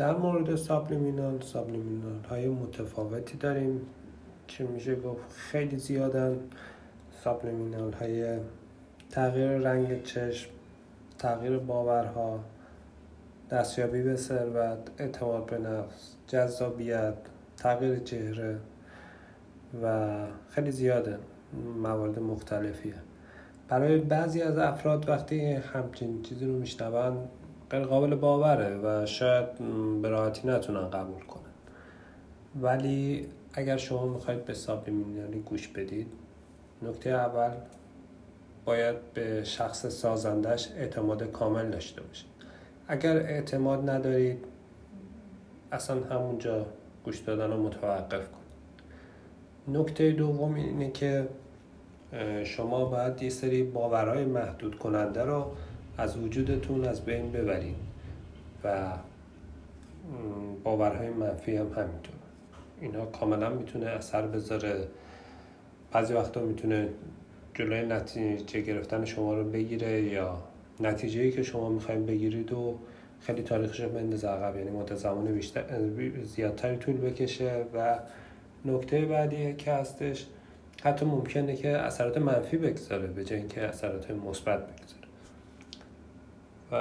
در مورد سابلیمینال سابلیمینال های متفاوتی داریم. که میشه گفت؟ خیلی زیادن. سابلیمینال های تغییر رنگ چشم تغییر باورها دستیابی به ثروت اعتماد به نفس جذابیت تغییر چهره و خیلی زیاده. موارد مختلفیه. برای بعضی از افراد وقتی همچین چیزی رو میشنون غیر قابل باوره و شاید به راحتی نتونن قبول کنن. ولی اگر شما می‌خواید به سابلیمینالی گوش بدید نکته اول باید به شخص سازندش اعتماد کامل داشته باشید. اگر اعتماد ندارید اصلا همونجا گوش دادن رو متوقف کنید. نکته دوم اینه که شما باید یه سری باورهای محدود کننده رو از وجودتون از بین ببرید و باورهای منفی هم همینطور. اینا کاملا می‌تونه اثر بذاره. بعضی وقتا می‌تونه جلوی نتیجه گرفتن شما رو بگیره یا نتیجه که شما می‌خوایم بگیرید و خیلی تاریخش بندازه عقب. یعنی مدت زمان بیشتر زیادتری طول بکشه و نکته بعدی که هستش حتی ممکنه که اثرات منفی بگذاره به جای اینکه اثرات مثبت بگذاره. و